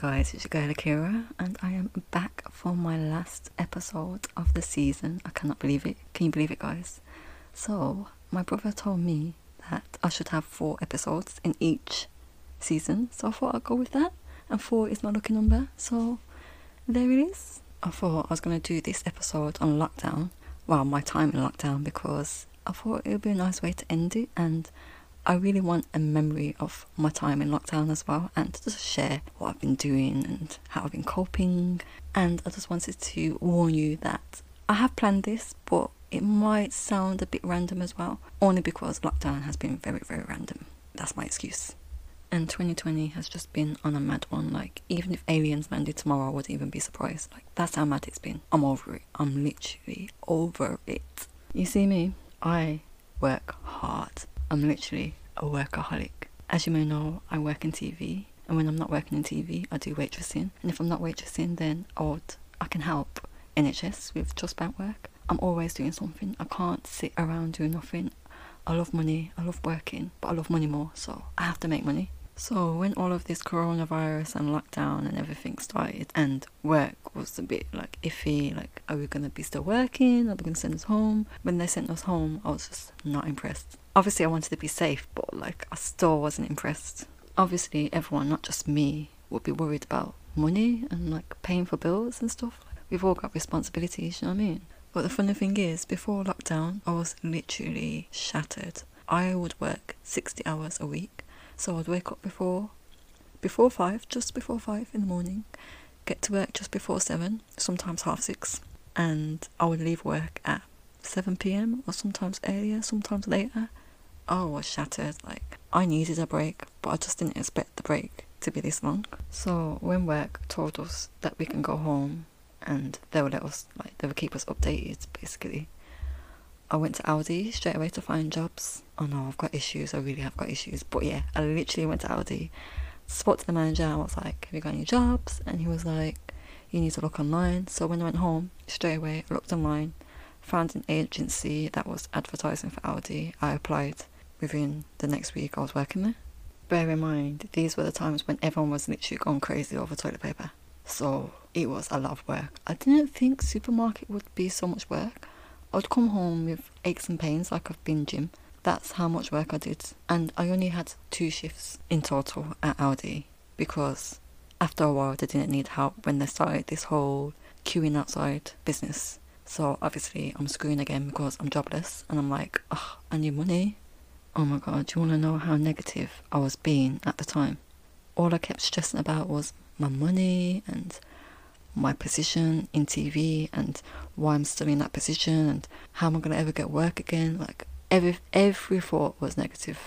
guys, it's your girl Akira, and I am back for my last episode of the season. I cannot believe it. Can you believe it, guys? So, my brother told me that I should have four episodes in each season, so I thought I'd go with that. And four is my lucky number, so there it is. I thought I was going to do this episode on lockdown, well, my time in lockdown, because I thought it would be a nice way to end it, and I really want a memory of my time in lockdown as well and to just share what I've been doing and how I've been coping. And I just wanted to warn you that I have planned this, but it might sound a bit random as well, only because lockdown has been very, very random. That's my excuse. And 2020 has just been on a mad one. Like, even if aliens landed tomorrow, I wouldn't even be surprised. Like, that's how mad it's been. I'm over it. I'm literally over it. You see me? I work. I'm literally a workaholic. As you may know, I work in TV, and when I'm not working in TV, I do waitressing. And if I'm not waitressing, then odd, I can help NHS with just bank work. I'm always doing something. I can't sit around doing nothing. I love money. I love working, but I love money more, so I have to make money. So when all of this coronavirus and lockdown and everything started, and work was a bit like iffy, like are we gonna be still working? Are they gonna send us home? When they sent us home, I was just not impressed. Obviously, I wanted to be safe, but like I still wasn't impressed. Obviously, everyone, not just me, would be worried about money and like paying for bills and stuff. We've all got responsibilities, you know what I mean? But the funny thing is, before lockdown, I was literally shattered. I would work 60 hours a week so I'd wake up before before five, just before five in the morning, get to work just before seven, sometimes half six, and I would leave work at seven PM or sometimes earlier, sometimes later. Oh, I was shattered, like I needed a break, but I just didn't expect the break to be this long. So when work told us that we can go home and they would let us like they would keep us updated basically I went to Aldi straight away to find jobs. Oh no, I've got issues. I really have got issues. But yeah, I literally went to Aldi, spoke to the manager. And I was like, "Have you got any jobs?" And he was like, "You need to look online." So when I went home, straight away I looked online, found an agency that was advertising for Aldi. I applied. Within the next week, I was working there. Bear in mind, these were the times when everyone was literally going crazy over toilet paper. So it was a lot of work. I didn't think supermarket would be so much work. I'd come home with aches and pains like I've been gym. That's how much work I did. And I only had two shifts in total at Aldi because after a while they didn't need help when they started this whole queuing outside business. So obviously I'm screwing again because I'm jobless and I'm like, oh, I need money. Oh my god, do you want to know how negative I was being at the time? All I kept stressing about was my money and my position in TV and why I'm still in that position and how am I going to ever get work again. Like every every thought was negative.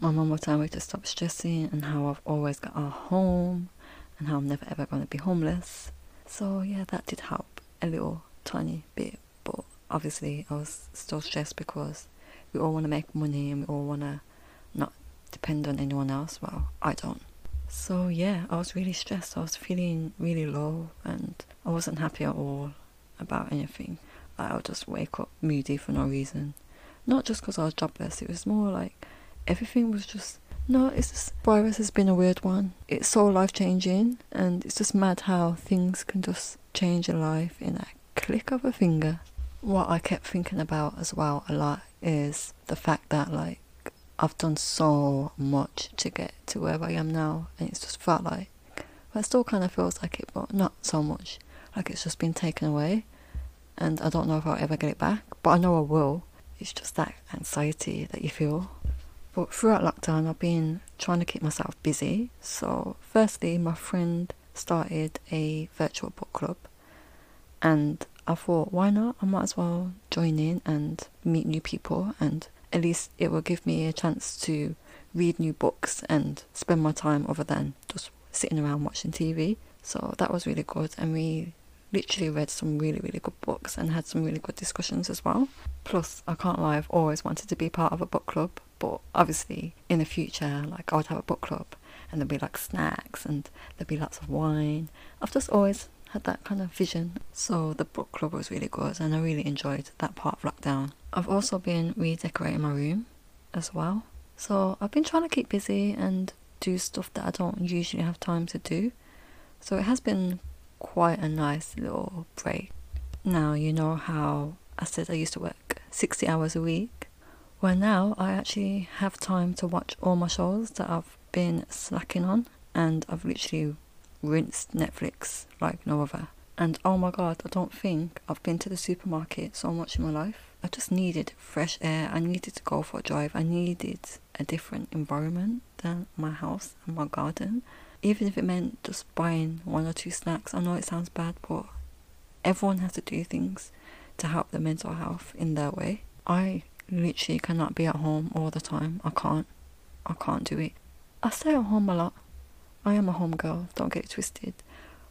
My mum would tell me to stop stressing and how I've always got a home and how I'm never ever going to be homeless. So yeah, that did help a little tiny bit, but obviously I was still stressed because we all want to make money and we all want to not depend on anyone else. Well, I don't. So yeah, I was really stressed. I was feeling really low and I wasn't happy at all about anything. I would just wake up moody for no reason. Not just because I was jobless, it was more like everything was just no, it's just virus has been a weird one. It's so life changing and it's just mad how things can just change your life in a click of a finger. What I kept thinking about as well a lot is the fact that like I've done so much to get to where I am now, and it's just felt like, well, it still kind of feels like it, but not so much. Like it's just been taken away, and I don't know if I'll ever get it back, but I know I will. It's just that anxiety that you feel. But throughout lockdown, I've been trying to keep myself busy. So, firstly, my friend started a virtual book club, and I thought, why not? I might as well join in and meet new people and at least it will give me a chance to read new books and spend my time other than just sitting around watching TV. So that was really good, and we literally read some really, really good books and had some really good discussions as well. Plus, I can't lie, I've always wanted to be part of a book club, but obviously in the future, like I would have a book club and there'd be like snacks and there'd be lots of wine. I've just always had that kind of vision. So the book club was really good and I really enjoyed that part of lockdown. I've also been redecorating my room as well. So I've been trying to keep busy and do stuff that I don't usually have time to do. So it has been quite a nice little break. Now, you know how I said I used to work 60 hours a week? Well, now I actually have time to watch all my shows that I've been slacking on, and I've literally rinsed Netflix like no other. And oh my god, I don't think I've been to the supermarket so much in my life. I just needed fresh air. I needed to go for a drive. I needed a different environment than my house and my garden. Even if it meant just buying one or two snacks. I know it sounds bad, but everyone has to do things to help their mental health in their way. I literally cannot be at home all the time. I can't. I can't do it. I stay at home a lot. I am a homegirl, don't get it twisted.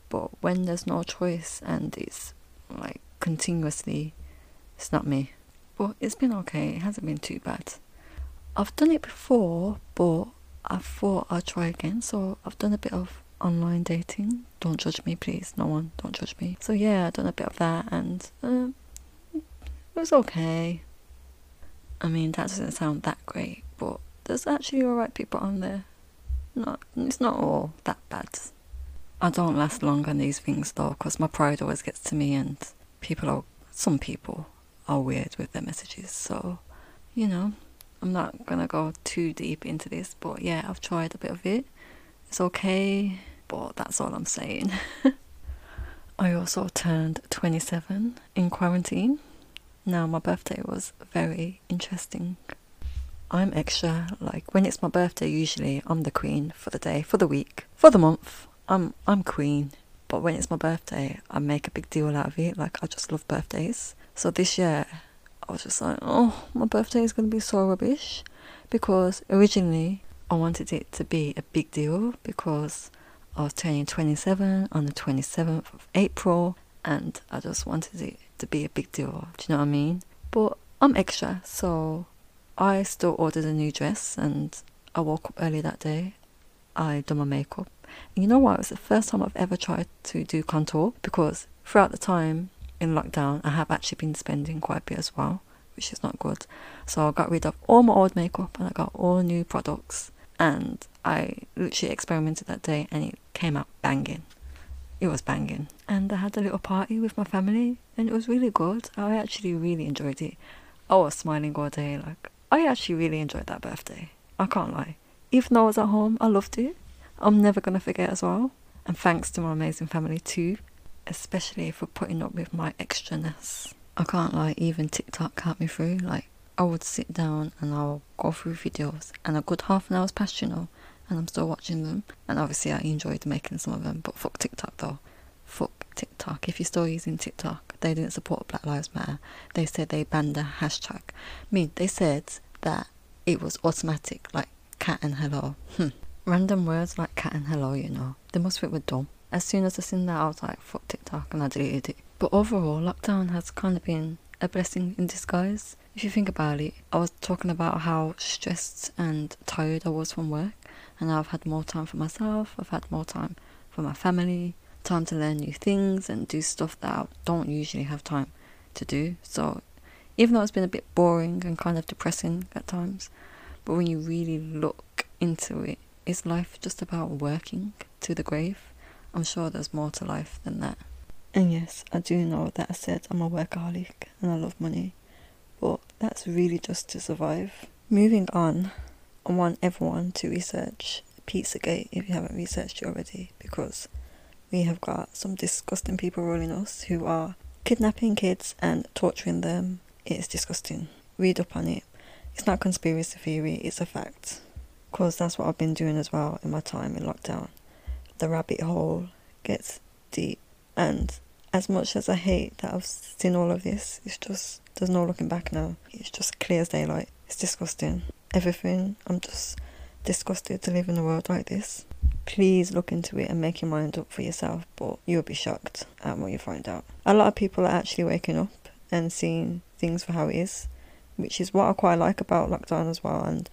But when there's no choice and it's like continuously, it's not me. But it's been okay, it hasn't been too bad. I've done it before, but I thought I'd try again. So I've done a bit of online dating. Don't judge me, please. No one, don't judge me. So yeah, I've done a bit of that and uh, it was okay. I mean, that doesn't sound that great, but there's actually alright people on there. Not, it's not all that bad. I don't last long on these things though, because my pride always gets to me, and people are, some people are weird with their messages. So, you know, I'm not gonna go too deep into this, but yeah, I've tried a bit of it. It's okay, but that's all I'm saying. I also turned 27 in quarantine. Now, my birthday was very interesting. I'm extra, like when it's my birthday, usually I'm the queen for the day, for the week, for the month. I'm I'm queen, but when it's my birthday, I make a big deal out of it. Like I just love birthdays. So this year, I was just like, oh, my birthday is gonna be so rubbish, because originally I wanted it to be a big deal because I was turning 27 on the 27th of April, and I just wanted it to be a big deal. Do you know what I mean? But I'm extra, so I still ordered a new dress, and I woke up early that day. I done my makeup And you know what? It was the first time I've ever tried to do contour because throughout the time in lockdown, I have actually been spending quite a bit as well, which is not good. So I got rid of all my old makeup and I got all new products. And I literally experimented that day and it came out banging. It was banging. And I had a little party with my family and it was really good. I actually really enjoyed it. I was smiling all day. Like, I actually really enjoyed that birthday. I can't lie. Even though I was at home, I loved it. I'm never going to forget as well. And thanks to my amazing family too, especially for putting up with my extraness. I can't lie, even TikTok helped me through. Like, I would sit down and I'll go through videos, and a good half an hour's past, you know, and I'm still watching them. And obviously, I enjoyed making some of them, but fuck TikTok though. Fuck TikTok. If you're still using TikTok, they didn't support Black Lives Matter. They said they banned the hashtag. I mean, they said that it was automatic, like cat and hello. Hmm. Random words like cat and hello, you know, they must fit with dumb. As soon as I seen that, I was like, fuck TikTok, and I deleted it. But overall, lockdown has kind of been a blessing in disguise. If you think about it, I was talking about how stressed and tired I was from work, and now I've had more time for myself, I've had more time for my family, time to learn new things and do stuff that I don't usually have time to do. So, even though it's been a bit boring and kind of depressing at times, but when you really look into it, is life just about working to the grave? I'm sure there's more to life than that. And yes, I do know that I said I'm a workaholic and I love money, but that's really just to survive. Moving on, I want everyone to research Pizzagate if you haven't researched it already, because we have got some disgusting people ruling us who are kidnapping kids and torturing them. It's disgusting. Read up on it. It's not conspiracy theory, it's a fact because that's what I've been doing as well in my time in lockdown. The rabbit hole gets deep, and as much as I hate that I've seen all of this, it's just there's no looking back now. It's just clear as daylight. It's disgusting. Everything. I'm just disgusted to live in a world like this. Please look into it and make your mind up for yourself, but you'll be shocked at what you find out. A lot of people are actually waking up and seeing things for how it is, which is what I quite like about lockdown as well. And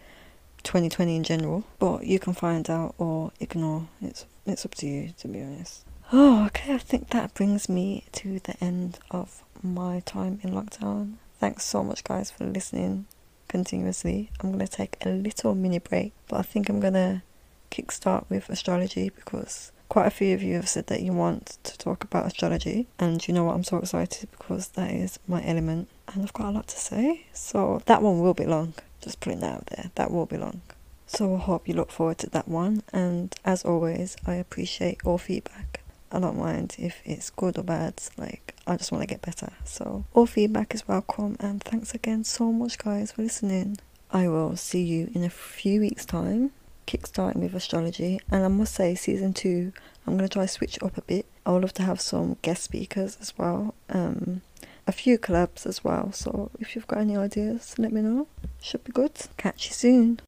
2020 in general, but you can find out or ignore. It's it's up to you to be honest. Oh, okay. I think that brings me to the end of my time in lockdown. Thanks so much, guys, for listening continuously. I'm gonna take a little mini break, but I think I'm gonna kickstart with astrology because Quite a few of you have said that you want to talk about astrology, and you know what? I'm so excited because that is my element, and I've got a lot to say. So that one will be long. Just putting that out there. That will be long. So I hope you look forward to that one. And as always, I appreciate all feedback. I don't mind if it's good or bad. Like, I just want to get better. So, all feedback is welcome. And thanks again so much, guys, for listening. I will see you in a few weeks' time, kickstarting with astrology. And I must say, season two, I'm going to try switch up a bit. I would love to have some guest speakers as well. Um, a few collabs as well. So, if you've got any ideas, let me know. Should be good. Catch you soon.